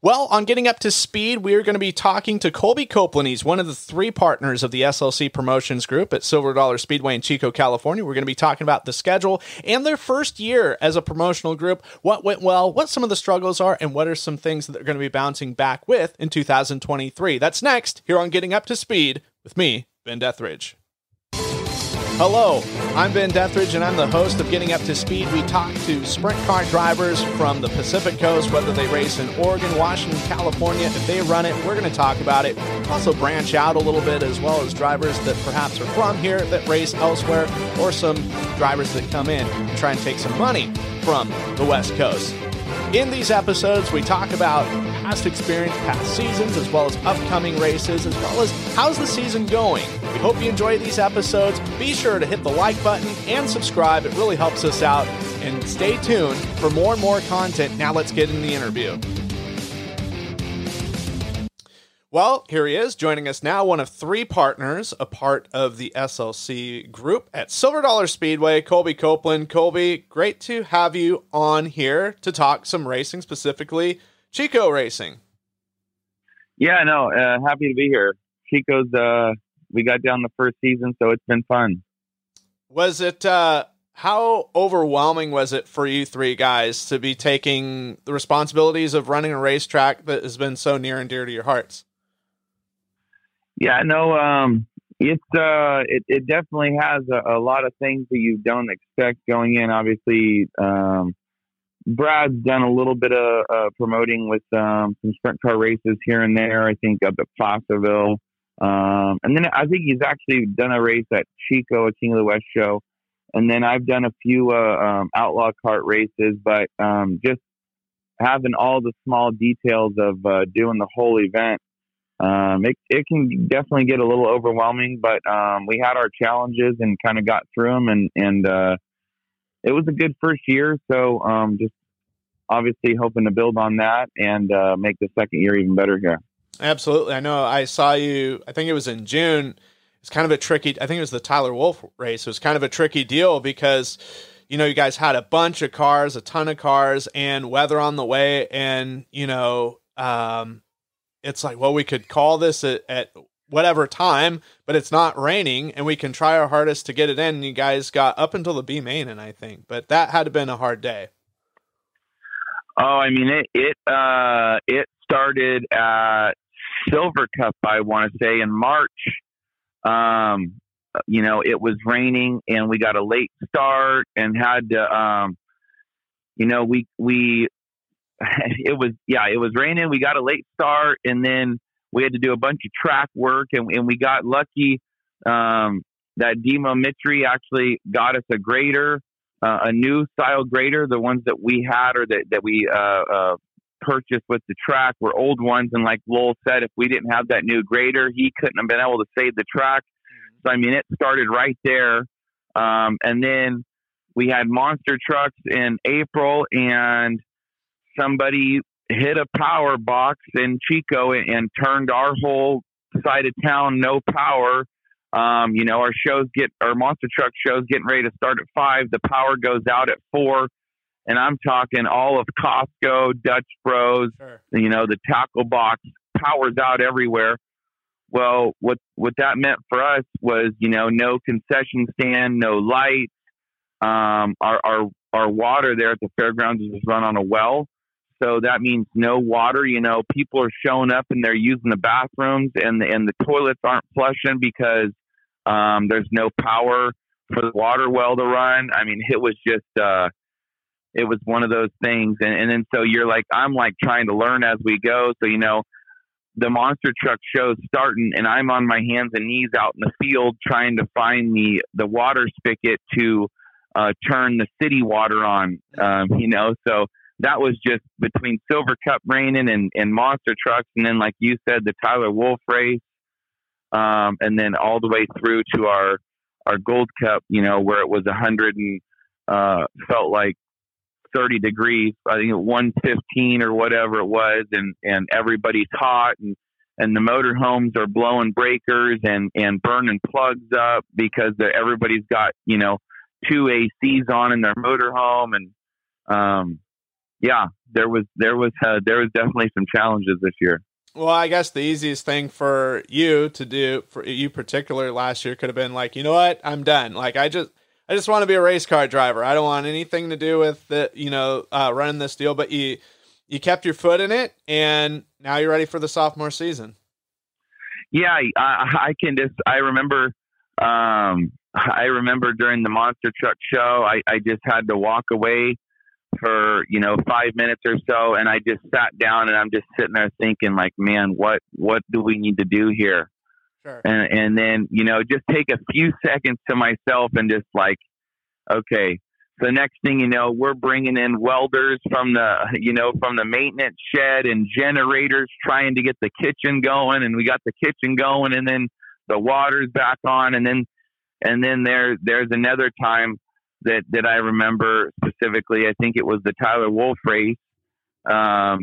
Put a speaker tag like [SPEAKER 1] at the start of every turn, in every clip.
[SPEAKER 1] Well, on getting up to speed, we are going to be talking to Colby Copeland. He's one of the three partners of the SLC Promotions Group at Silver Dollar Speedway in Chico, California. We're going to be talking about the schedule and their first year as a promotional group, what went well, what some of the struggles are, and what are some things that they're going to be bouncing back with in 2023. That's next here on Getting Up to Speed with me, Ben Deathridge. Hello, I'm Ben Deathridge, and I'm the host of Getting Up to Speed. We talk to sprint car drivers from the Pacific Coast, whether they race in Oregon, Washington, California. If they run it, we're going to talk about it. Also, branch out a little bit, as well as drivers that perhaps are from here that race elsewhere, or some drivers that come in and try and take some money from the West Coast. In these episodes, we talk about past experience, past seasons, as well as upcoming races, as well as how's the season going. We hope you enjoy these episodes. Be sure to hit the like button and subscribe. It really helps us out. And stay tuned for more and more content. Now let's get in the interview. Well, here he is, joining us now, one of three partners, a part of the SLC group at Silver Dollar Speedway, Colby Copeland. Colby, great to have you on here to talk some racing, specifically Chico racing.
[SPEAKER 2] Yeah, no, uh, happy to be here. Chico's, uh, we got down the first season, so it's been fun.
[SPEAKER 1] Was it, uh, how overwhelming was it for you three guys to be taking the responsibilities of running a racetrack that has been so near and dear to your hearts?
[SPEAKER 2] Yeah, no, um, it's uh, it, it definitely has a, a, lot of things that you don't expect going in. Obviously, um, Brad's done a little bit of uh, promoting with um, some sprint car races here and there. I think up at Placerville, um, and then I think he's actually done a race at Chico, a King of the West show, and then I've done a few uh, um, outlaw kart races. But um, just having all the small details of uh, doing the whole event um, it, it can definitely get a little overwhelming, but um, we had our challenges and kind of got through them, and and uh, it was a good first year. So um, just obviously hoping to build on that and uh, make the second year even better here.
[SPEAKER 1] Absolutely, I know. I saw you. I think it was in June. It's kind of a tricky. I think it was the Tyler Wolf race. It was kind of a tricky deal because you know, you guys had a bunch of cars, a ton of cars, and weather on the way, and you know, um, it's like, well, we could call this at, at whatever time, but it's not raining, and we can try our hardest to get it in. You guys got up until the B main, and I think, but that had been a hard day.
[SPEAKER 2] Oh, I mean it. It uh, it started at Silver Cup, I want to say, in March. Um, you know, it was raining, and we got a late start, and had to. Um, you know, we we it was yeah, it was raining. We got a late start, and then we had to do a bunch of track work, and, and we got lucky um, that Demo Mitri actually got us a grader, uh, a new style grader. The ones that we had or that that we uh, uh, purchased with the track were old ones, and like Lowell said, if we didn't have that new grader, he couldn't have been able to save the track. So I mean, it started right there, um, and then we had monster trucks in April and somebody hit a power box in Chico and, and turned our whole side of town no power. Um, you know, our shows get our monster truck shows getting ready to start at five. The power goes out at four, and I'm talking all of Costco, Dutch Bros, sure. you know, the tackle box powers out everywhere. Well, what what that meant for us was, you know, no concession stand, no lights. Um, our our our water there at the fairgrounds is run on a well, so that means no water. You know, people are showing up and they're using the bathrooms and the, and the toilets aren't flushing because um, there's no power for the water well to run. I mean, it was just uh, it was one of those things. And, and then so you're like, I'm like trying to learn as we go. So you know, the monster truck show's starting, and I'm on my hands and knees out in the field trying to find the the water spigot to uh, turn the city water on. Um, you know, so that was just between Silver Cup raining and, and monster trucks, and then like you said, the Tyler Wolf race, um, and then all the way through to our our Gold Cup, you know, where it was a hundred and uh, felt like thirty degrees. I think one fifteen or whatever it was, and and everybody's hot and and the motorhomes are blowing breakers and and burning plugs up because everybody's got you know two ACs on in their motorhome and um yeah, there was there was uh, there was definitely some challenges this year.
[SPEAKER 1] Well, I guess the easiest thing for you to do for you particular last year could have been like, you know what, I'm done. Like I just I just want to be a race car driver. I don't want anything to do with the you know uh, running this deal. But you you kept your foot in it, and now you're ready for the sophomore season.
[SPEAKER 2] Yeah, I, I can just I remember um, I remember during the monster truck show, I, I just had to walk away for you know five minutes or so, and I just sat down and I'm just sitting there thinking like, man, what what do we need to do here? Sure. And and then you know just take a few seconds to myself and just like, okay. So next thing you know, we're bringing in welders from the you know from the maintenance shed and generators trying to get the kitchen going, and we got the kitchen going, and then the water's back on, and then and then there there's another time that that I remember specifically. I think it was the Tyler Wolf race. Um,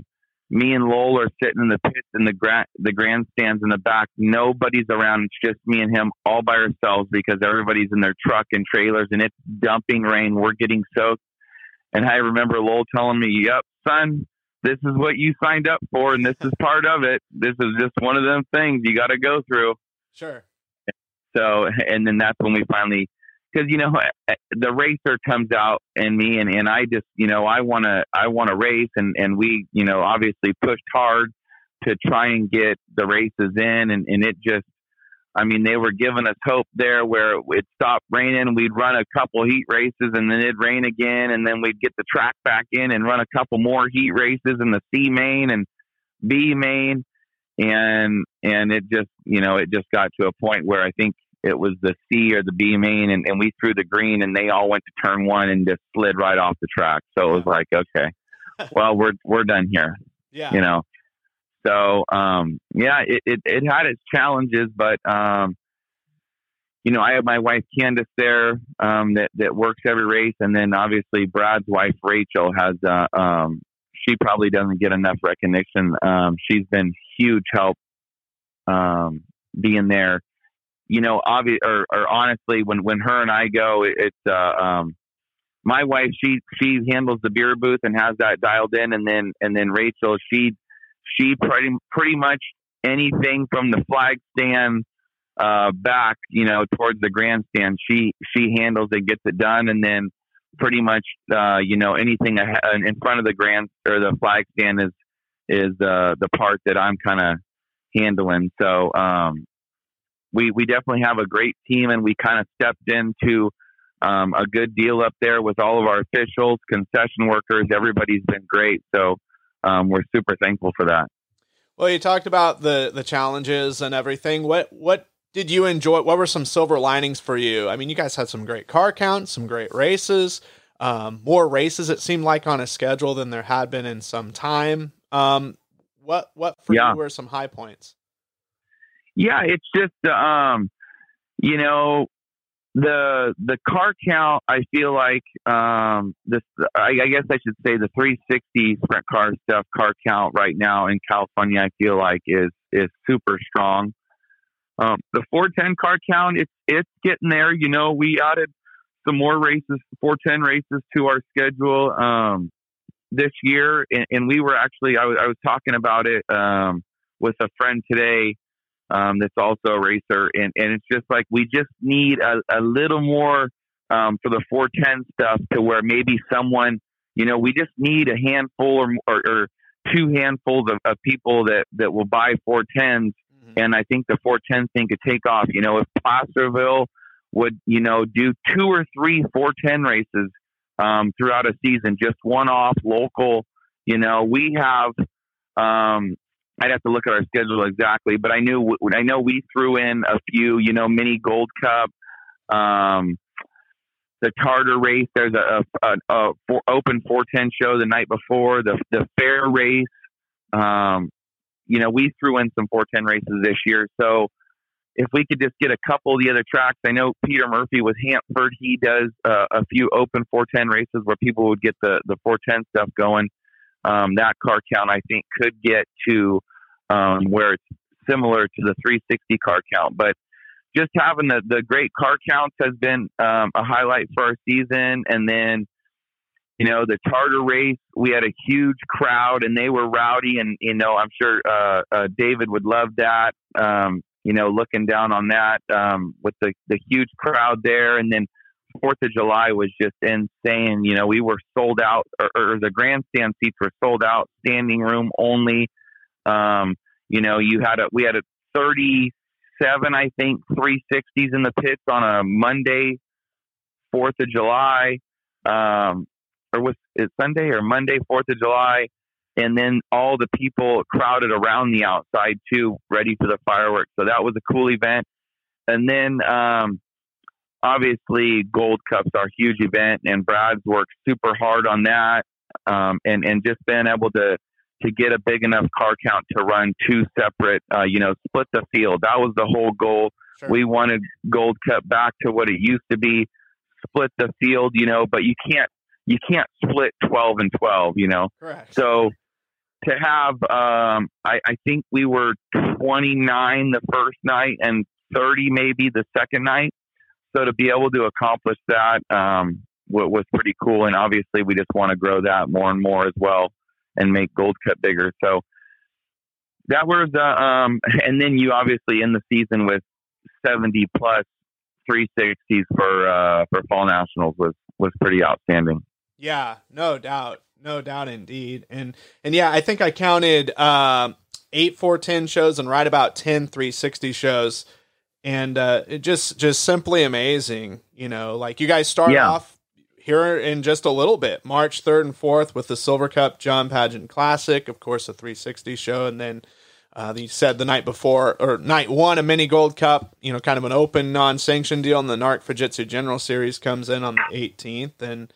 [SPEAKER 2] me and Lowell are sitting in the pits in the gra- the grandstands in the back. Nobody's around. It's just me and him all by ourselves because everybody's in their truck and trailers and it's dumping rain. We're getting soaked. And I remember Lowell telling me, "Yep, son, this is what you signed up for, and this is part of it. This is just one of them things you got to go through."
[SPEAKER 1] Sure.
[SPEAKER 2] So, and then that's when we finally because you know the racer comes out in me and, and I just you know I want to I want to race and and we you know obviously pushed hard to try and get the races in and and it just I mean they were giving us hope there where it stopped raining. We'd run a couple heat races and then it'd rain again and then we'd get the track back in and run a couple more heat races in the C main and B main. And and it just you know it just got to a point where I think it was the C or the B main, and, and we threw the green, and they all went to turn one and just slid right off the track. So it was like, okay, well, we're we're done here.
[SPEAKER 1] Yeah,
[SPEAKER 2] you know. So um, yeah, it, it it had its challenges, but um, you know, I have my wife Candace there um, that that works every race, and then obviously Brad's wife Rachel has. Uh, um, she probably doesn't get enough recognition. Um, she's been huge help um, being there you know, obvious or, or honestly, when when her and I go, it's uh, um, my wife. She she handles the beer booth and has that dialed in, and then and then Rachel. She she pretty pretty much anything from the flag stand uh, back, you know, towards the grandstand. She she handles it, gets it done, and then pretty much, uh, you know, anything in front of the grand or the flag stand is is uh, the part that I'm kind of handling. So um, we we definitely have a great team, and we kind of stepped into um, a good deal up there with all of our officials, concession workers. Everybody's been great, so um, we're super thankful for that.
[SPEAKER 1] Well, you talked about the the challenges and everything. What what did you enjoy? What were some silver linings for you? I mean, you guys had some great car counts, some great races, um, more races it seemed like on a schedule than there had been in some time. Um, what what for yeah. you were some high points?
[SPEAKER 2] Yeah, it's just um, you know, the the car count. I feel like um, this. I, I guess I should say the 360 sprint car stuff car count right now in California. I feel like is is super strong. Um, the 410 car count, it's it's getting there. You know, we added some more races, 410 races to our schedule um, this year, and, and, we were actually I was was talking about it um, with a friend today um, that's also a racer, and and it's just like we just need a, a little more um, for the 410 stuff to where maybe someone, you know, we just need a handful or or, or two handfuls of, of, people that that will buy 410s, mm-hmm. and I think the 410 thing could take off. You know, if Placerville would, you know, do two or three 410 races um, throughout a season, just one off local. You know, we have um, I'd have to look at our schedule exactly, but I knew I know we threw in a few, you know, mini Gold Cup, um, the Tarter race. There's a, a, a, open 410 show the night before the the fair race. Um, you know, we threw in some 410 races this year, so if we could just get a couple of the other tracks, I know Peter Murphy with Hanford, he does uh, a few open 410 races where people would get the the 410 stuff going um, that car count I think could get to um, where it's similar to the 360 car count. But just having the, the great car counts has been um, a highlight for our season. And then, you know, the Tarter race, we had a huge crowd and they were rowdy. And, you know, I'm sure uh, uh, David would love that, um, you know, looking down on that um, with the, the huge crowd there. And then Fourth of July was just insane. You know, we were sold out, or, or the grandstand seats were sold out, standing room only. Um, you know, you had a we had a 37, I think, 360s in the pits on a Monday, Fourth of July. Um, or was it Sunday or Monday, Fourth of July, and then all the people crowded around the outside too, ready for the fireworks. So that was a cool event. And then um, obviously Gold Cup's our huge event, and Brad's worked super hard on that, um, and and just been able to to get a big enough car count to run two separate, uh, you know, split the field. That was the whole goal. Sure. We wanted Gold Cup back to what it used to be, split the field, you know, but you can't you can't split 12 and 12, you know.
[SPEAKER 1] Correct.
[SPEAKER 2] So to have, um, I, I think we were 29 the first night and 30 maybe the second night. So to be able to accomplish that um, was pretty cool. And obviously, we just want to grow that more and more as well and make Gold Cup bigger. So that was, uh, um, and then you obviously in the season with 70 plus 360s for uh, for fall nationals was was pretty outstanding.
[SPEAKER 1] Yeah, no doubt. No doubt indeed. And and yeah, I think I counted uh, eight 410 shows and right about 10 360 shows. And uh, it just just simply amazing. You know, like you guys start yeah. off here in just a little bit, March 3rd and 4th with the Silver Cup John Padjen Classic, of course, a 360 show, and then uh, you said the night before or night one, a mini Gold Cup, you know, kind of an open, non-sanctioned deal, and the NARC Fujitsu General Series comes in on the 18th, and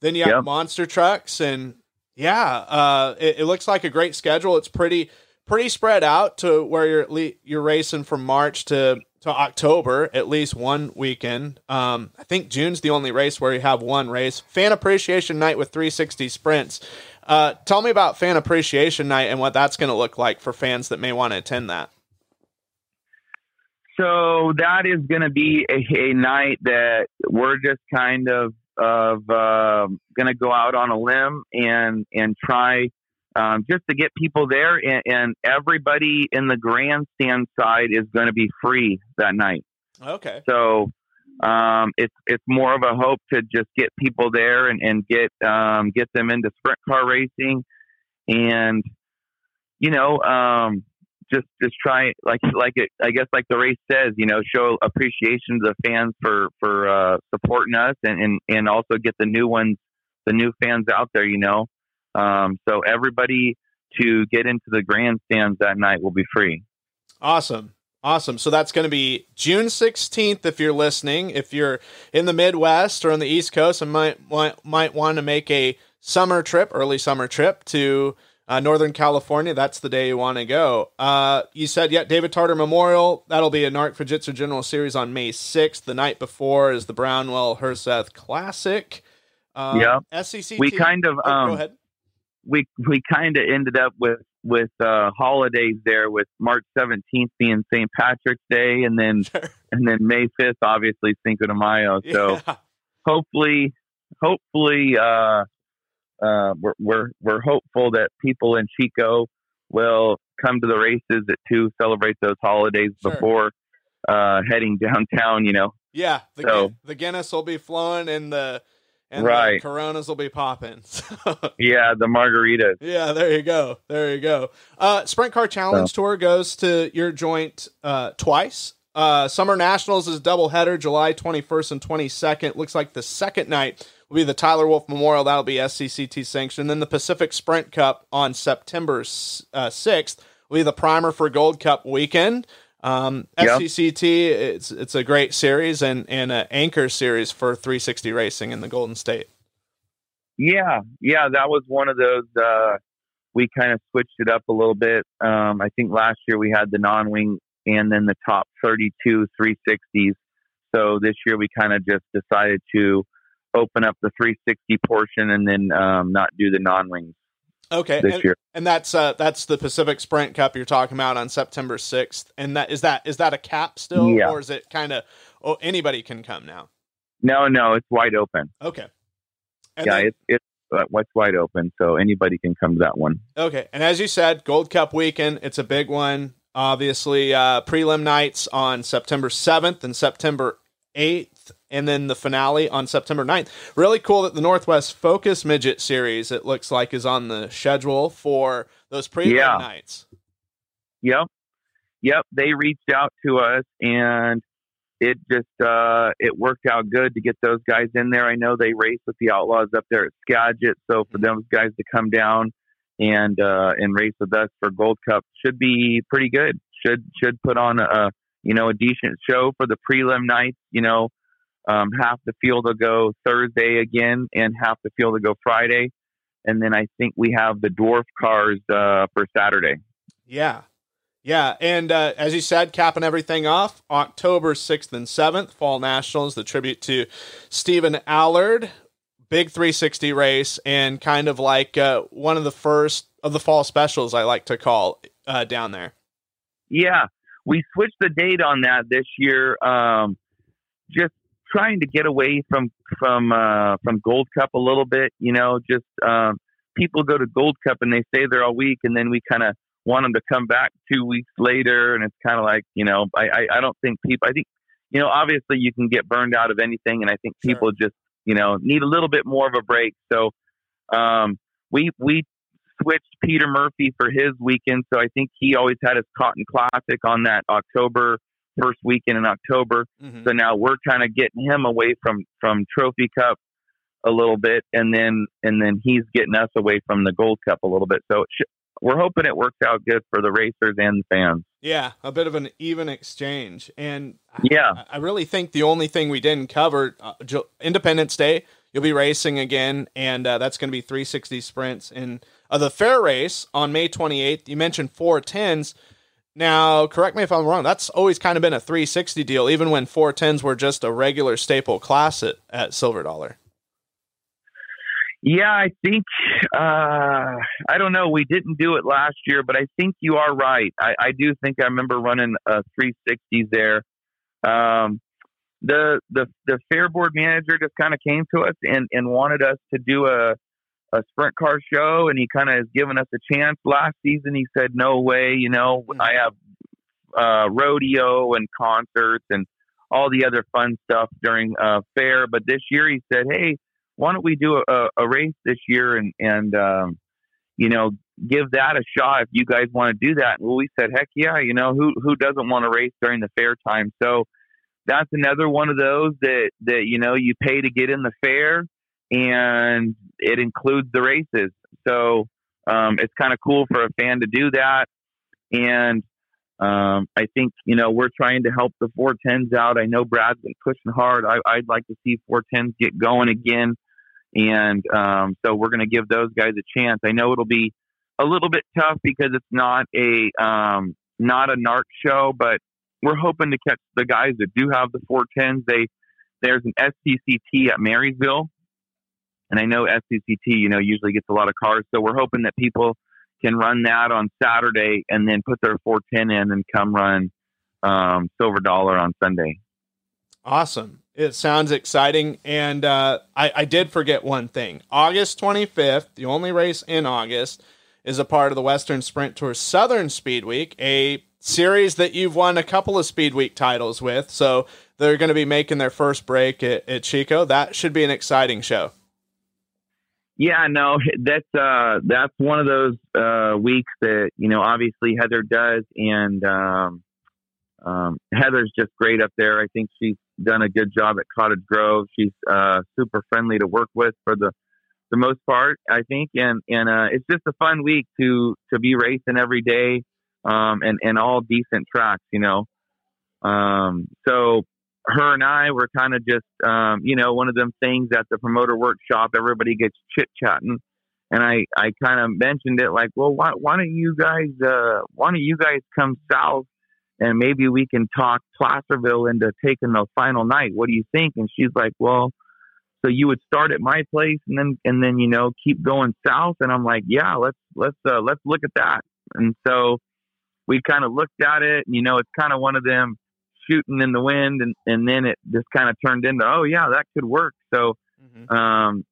[SPEAKER 1] then you have yep. monster trucks, and yeah, uh, it, it, looks like a great schedule. It's pretty pretty spread out to where you're you're racing from March to to October, at least one weekend. Um, I think June's the only race where you have one race. Fan Appreciation Night with 360 sprints. Uh, tell me about Fan Appreciation Night and what that's going to look like for fans that may want to attend that.
[SPEAKER 2] So that is going to be a, a, night that we're just kind of of uh, going to go out on a limb and and try um, just to get people there, and, and, everybody in the grandstand side is going to be free that night.
[SPEAKER 1] Okay.
[SPEAKER 2] So um, it's it's more of a hope to just get people there and, and get um, get them into sprint car racing, and you know um, just just try like like it I guess like the race says, you know, show appreciation to the fans for for uh, supporting us and, and and also get the new ones, the new fans out there, you know. Um, so everybody to get into the grandstands that night will be free.
[SPEAKER 1] Awesome. Awesome. So that's going to be June 16th if you're listening. If you're in the Midwest or on the East Coast and might might, might want to make a summer trip, early summer trip to uh, Northern California, that's the day you want to go. Uh, you said, yeah, David Tarter Memorial. That'll be a NARC Fujitsu General Series on May 6th. The night before is the Brownwell Herseth Classic.
[SPEAKER 2] Uh, yeah. SEC. We kind of oh, um, go ahead. We we kind of ended up with with uh, holidays there, with March 17th being St. Patrick's Day, and then sure. and then May 5th, obviously Cinco de Mayo. So yeah. hopefully, hopefully. Uh, uh, we're, we're, we're hopeful that people in Chico will come to the races at two, celebrate those holidays sure. before uh, heading downtown. You know.
[SPEAKER 1] Yeah, the, so, the Guinness will be flowing and the and right. the Coronas will be popping.
[SPEAKER 2] yeah, the margaritas.
[SPEAKER 1] Yeah, there you go. There you go. Uh, Sprint Car Challenge so. Tour goes to your joint uh, twice. Uh, Summer Nationals is double header, July 21st and 22nd. Looks like the second night will be the Tyler Wolf Memorial. That'll be SCCT sanctioned. Then the Pacific Sprint Cup on September uh, 6th will be the primer for Gold Cup weekend. Um, yep. SCCT, it's it's a great series and and an anchor series for 360 racing in the Golden State.
[SPEAKER 2] Yeah, yeah, that was one of those. Uh, we kind of switched it up a little bit. Um, I think last year we had the non-wing and then the top 32 360s. So this year we kind of just decided to open up the 360 portion and then um, not do the non wings.
[SPEAKER 1] Okay,
[SPEAKER 2] this
[SPEAKER 1] and,
[SPEAKER 2] year.
[SPEAKER 1] and that's uh, that's the Pacific Sprint Cup you're talking about on September 6th, and that is that is that a cap still, yeah. or is it kind of oh anybody can come now?
[SPEAKER 2] No, no, it's wide open.
[SPEAKER 1] Okay.
[SPEAKER 2] And yeah, then, it's it's what's wide open, so anybody can come to that one.
[SPEAKER 1] Okay, and as you said, Gold Cup weekend, it's a big one. Obviously, uh, prelim nights on September 7th and September 8th, and then the finale on September 9th. Really cool that the Northwest Focus Midget Series, it looks like, is on the schedule for those prelim
[SPEAKER 2] Yeah.
[SPEAKER 1] nights.
[SPEAKER 2] Yep, yep. They reached out to us, and it just uh, it worked out good to get those guys in there. I know they race with the Outlaws up there at Skagit, so for those guys to come down and uh, and race with us for Gold Cup should be pretty good. Should should put on a you know a decent show for the prelim nights. You know, um, half the field will go Thursday again, and half the field will go Friday, and then I think we have the dwarf cars uh, for Saturday.
[SPEAKER 1] Yeah. Yeah. And uh, as you said, capping everything off, October 6th and 7th, Fall Nationals, the tribute to Stephen Allard. Big 360 race, and kind of like uh, one of the first of the fall specials, I like to call uh, down there.
[SPEAKER 2] Yeah, we switched the date on that this year. Um, just trying to get away from from uh, from Gold Cup a little bit. You know, just um, people go to Gold Cup and they stay there all week, and then we kind of want them to come back two weeks later, and it's kind of like you know, I, I I don't think people. I think you know, obviously you can get burned out of anything, and I think
[SPEAKER 1] Sure.
[SPEAKER 2] people just you know need a little bit more of a break. So um, we we switched Peter Murphy for his weekend, so I think he always had his Cotton Classic on that October first weekend in October.
[SPEAKER 1] Mhm.
[SPEAKER 2] So now we're kind of getting him away from from Trophy Cup a little bit, and then and then he's getting us away from the Gold Cup a little bit. So it sh- we're hoping it works out good for the racers and the fans.
[SPEAKER 1] Yeah, a bit of an even exchange. And
[SPEAKER 2] Yeah.
[SPEAKER 1] I, I really think the only thing we didn't cover, uh, Independence Day, you'll be racing again, and uh, that's going to be 360 sprints. And uh, the fair race on May 28th, you mentioned 410s. Now, correct me if I'm wrong, that's always kind of been a 360 deal, even when 410s were just a regular staple class at, at Silver Dollar.
[SPEAKER 2] Yeah, I think uh, I don't know. We didn't do it last year, but I think you are right. I, I do think I remember running a 360s there. Um, the the the fair board manager just kind of came to us and and wanted us to do a a sprint car show, and he kind of has given us a chance. Last season, he said, "No way," you know. I have uh, rodeo and concerts and all the other fun stuff during uh, fair, but this year he said, "Hey." why don't we do a, a race this year and and um, you know give that a shot if you guys want to do that? Well, we said, heck yeah, you know who who doesn't want to race during the fair time? So that's another one of those that that you know you pay to get in the fair and it includes the races. So um, it's kind of cool for a fan to do that and. Um, I think you know we're trying to help the 410s out. I know Brad's been pushing hard. I, I'd like to see 410s get going again and um, so we're going to give those guys a chance. I know it'll be a little bit tough because it's not a um, not a NARC show, but we're hoping to catch the guys that do have the 410s. They there's an SCCT at Marysville, and I know SCCT you know usually gets a lot of cars, so we're hoping that people can run that on Saturday and then put their 410 in and come run um, Silver Dollar on Sunday.
[SPEAKER 1] Awesome. It sounds exciting. And uh, I, I did forget one thing. August 25th, the only race in August, is a part of the Western Sprint Tour Southern Speed Week, a series that you've won a couple of Speed Week titles with. So they're going to be making their first break at, at Chico. That should be an exciting show.
[SPEAKER 2] Yeah, no, that's uh that's one of those uh weeks that, you know, obviously Heather does and um um Heather's just great up there. I think she's done a good job at Cottage Grove. She's uh super friendly to work with for the the most part, I think. And and uh it's just a fun week to to be racing every day um and and all decent tracks, you know. Um so her and I were kind of just, um, you know, one of them things at the promoter workshop. Everybody gets chit chatting, and I, I kind of mentioned it like, well, why, why don't you guys, uh, why don't you guys come south, and maybe we can talk Placerville into taking the final night. What do you think? And she's like, well, so you would start at my place, and then, and then, you know, keep going south. And I'm like, yeah, let's, let's, uh, let's look at that. And so we kind of looked at it, and you know, it's kind of one of them shooting in the wind and, and then it just kind of turned into oh yeah that could work so
[SPEAKER 1] Mhm.
[SPEAKER 2] um,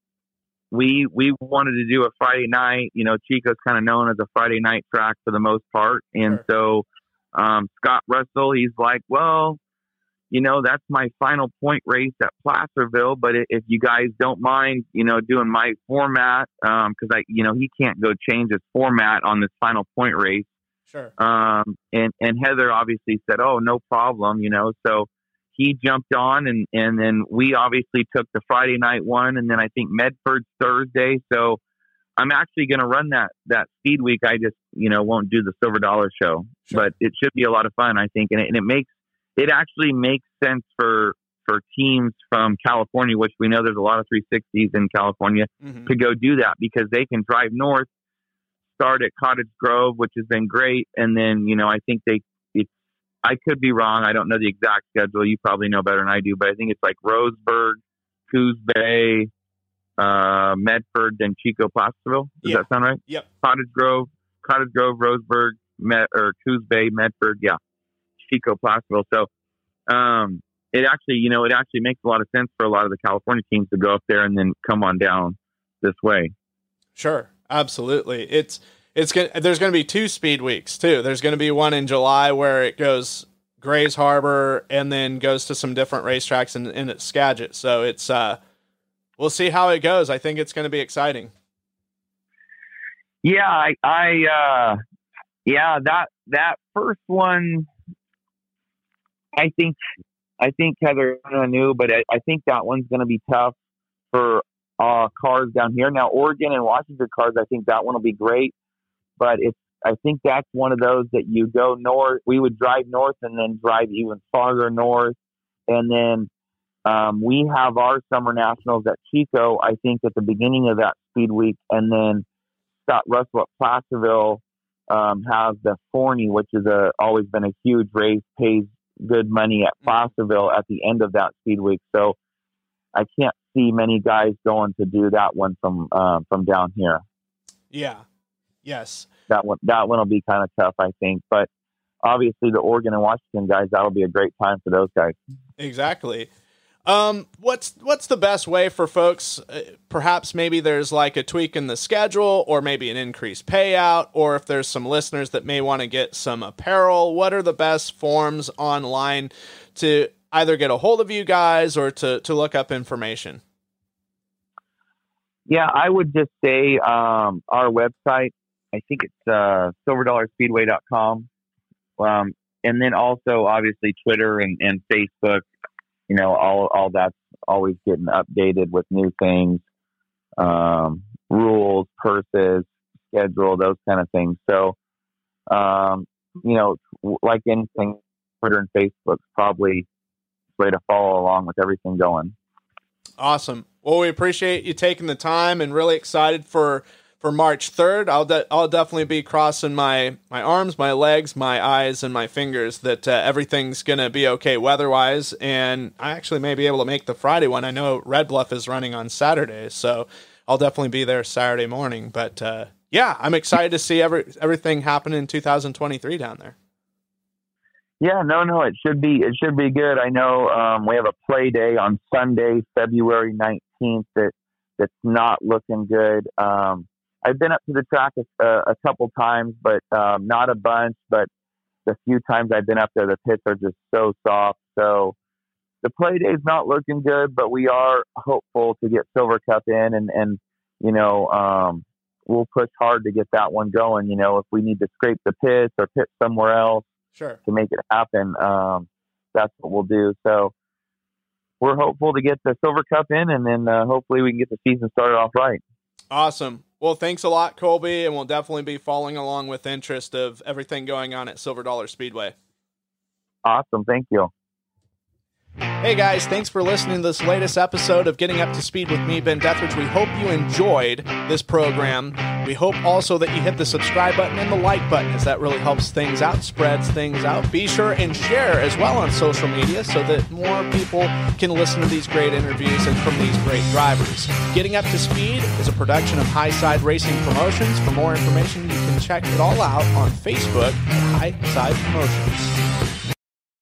[SPEAKER 2] we we wanted to do a Friday night. You know, Chico's kind of known as a Friday night track for the most part, and sure. so um, Scott Russell, he's like, well, you know, that's my final point race at Placerville. But if you guys don't mind, you know, doing my format, because um, I, you know, he can't go change his format on this final point race.
[SPEAKER 1] Sure.
[SPEAKER 2] Um, and and Heather obviously said, oh, no problem, you know. So he jumped on, and and then we obviously took the Friday night one, and then I think Medford's Thursday. So I'm actually going to run that that speed week. I just you know won't do the Silver Dollar show, sure. but it should be a lot of fun, I think, and it, and it makes it actually makes sense for for teams from California, which we know there's a lot of 360s in California, mm-hmm. to go do that because they can drive north, start at Cottage Grove, which has been great, and then you know I think they it's I could be wrong. I don't know the exact schedule. You probably know better than I do, but I think it's like Roseburg, Coos Bay, uh, Medford, then Chico Placerville. Does yeah. that sound right?
[SPEAKER 1] Yep.
[SPEAKER 2] Cottage Grove, Cottage Grove, Roseburg, Met, or Coos Bay, Medford. Yeah. Chico Placerville. So um, it actually, you know, it actually makes a lot of sense for a lot of the California teams to go up there and then come on down this way.
[SPEAKER 1] Sure, absolutely. It's it's gonna. there's going to be two speed weeks too. There's going to be one in July where it goes Grays Harbor and then goes to some different racetracks in, in Skagit. So it's uh, we'll see how it goes. I think it's going to be exciting.
[SPEAKER 2] Yeah, I, I uh, yeah that that first one I think I think Heather knew, but I, I think that one's going to be tough for uh, cars down here. Now Oregon and Washington cars, I think that one will be great, but it's I think that's one of those that you go north. We would drive north and then drive even farther north, and then um, we have our summer nationals at Chico. I think at the beginning of that speed week, and then Scott Russell at Placerville um, has the Forney, which is a always been a huge race, pays good money at mm-hmm. Placerville at the end of that speed week. So I can't see many guys going to do that one from uh, from down here.
[SPEAKER 1] Yeah. Yes.
[SPEAKER 2] That one that one will be kind of tough, I think. But obviously, the Oregon and Washington guys, that'll be a great time for those guys.
[SPEAKER 1] Exactly. Um, what's what's the best way for folks? Uh, perhaps maybe there's like a tweak in the schedule, or maybe an increased payout, or if there's some listeners that may want to get some apparel. What are the best forms online to either get a hold of you guys or to to look up information?
[SPEAKER 2] Yeah, I would just say um, our website. I think it's uh, silverdollarspeedway.com. Um, and then also obviously Twitter and, and Facebook you know, all all that's always getting updated with new things, um, rules, purses, schedule, those kind of things. So, um, you know, like anything, Twitter and Facebook's probably way to follow along with everything going.
[SPEAKER 1] Awesome. Well, we appreciate you taking the time and really excited for for March 3rd. I'll de- I'll definitely be crossing my my arms, my legs, my eyes, and my fingers that uh, everything's gonna be okay weather-wise, and I actually may be able to make the Friday one. I know Red Bluff is running on Saturday, so I'll definitely be there Saturday morning. But uh, yeah, I'm excited to see every everything happen in 2023 down there.
[SPEAKER 2] Yeah, no, no, it should be it should be good. I know um, we have a play day on Sunday, February 19th. That that's not looking good. Um, I've been up to the track a, a couple times, but um, not a bunch. But the few times I've been up there, the pits are just so soft. So the play day is not looking good, but we are hopeful to get Silver Cup in, and and you know um, we'll push hard to get that one going. You know, if we need to scrape the pits or pit somewhere else
[SPEAKER 1] sure.
[SPEAKER 2] to make it happen, um, that's what we'll do. So we're hopeful to get the Silver Cup in, and then uh, hopefully we can get the season started off right.
[SPEAKER 1] Awesome. Well, thanks a lot, Colby, and we'll definitely be following along with interest of everything going on at Silver Dollar Speedway.
[SPEAKER 2] Awesome. Thank you.
[SPEAKER 1] Hey guys, thanks for listening to this latest episode of Getting Up to Speed with me, Ben Dethridge. We hope you enjoyed this program. We hope also that you hit the subscribe button and the like button, as that really helps things out, spreads things out. Be sure and share as well on social media so that more people can listen to these great interviews and from these great drivers. Getting Up to Speed is a production of Highside Racing Promotions. For more information, you can check it all out on Facebook at Highside Promotions.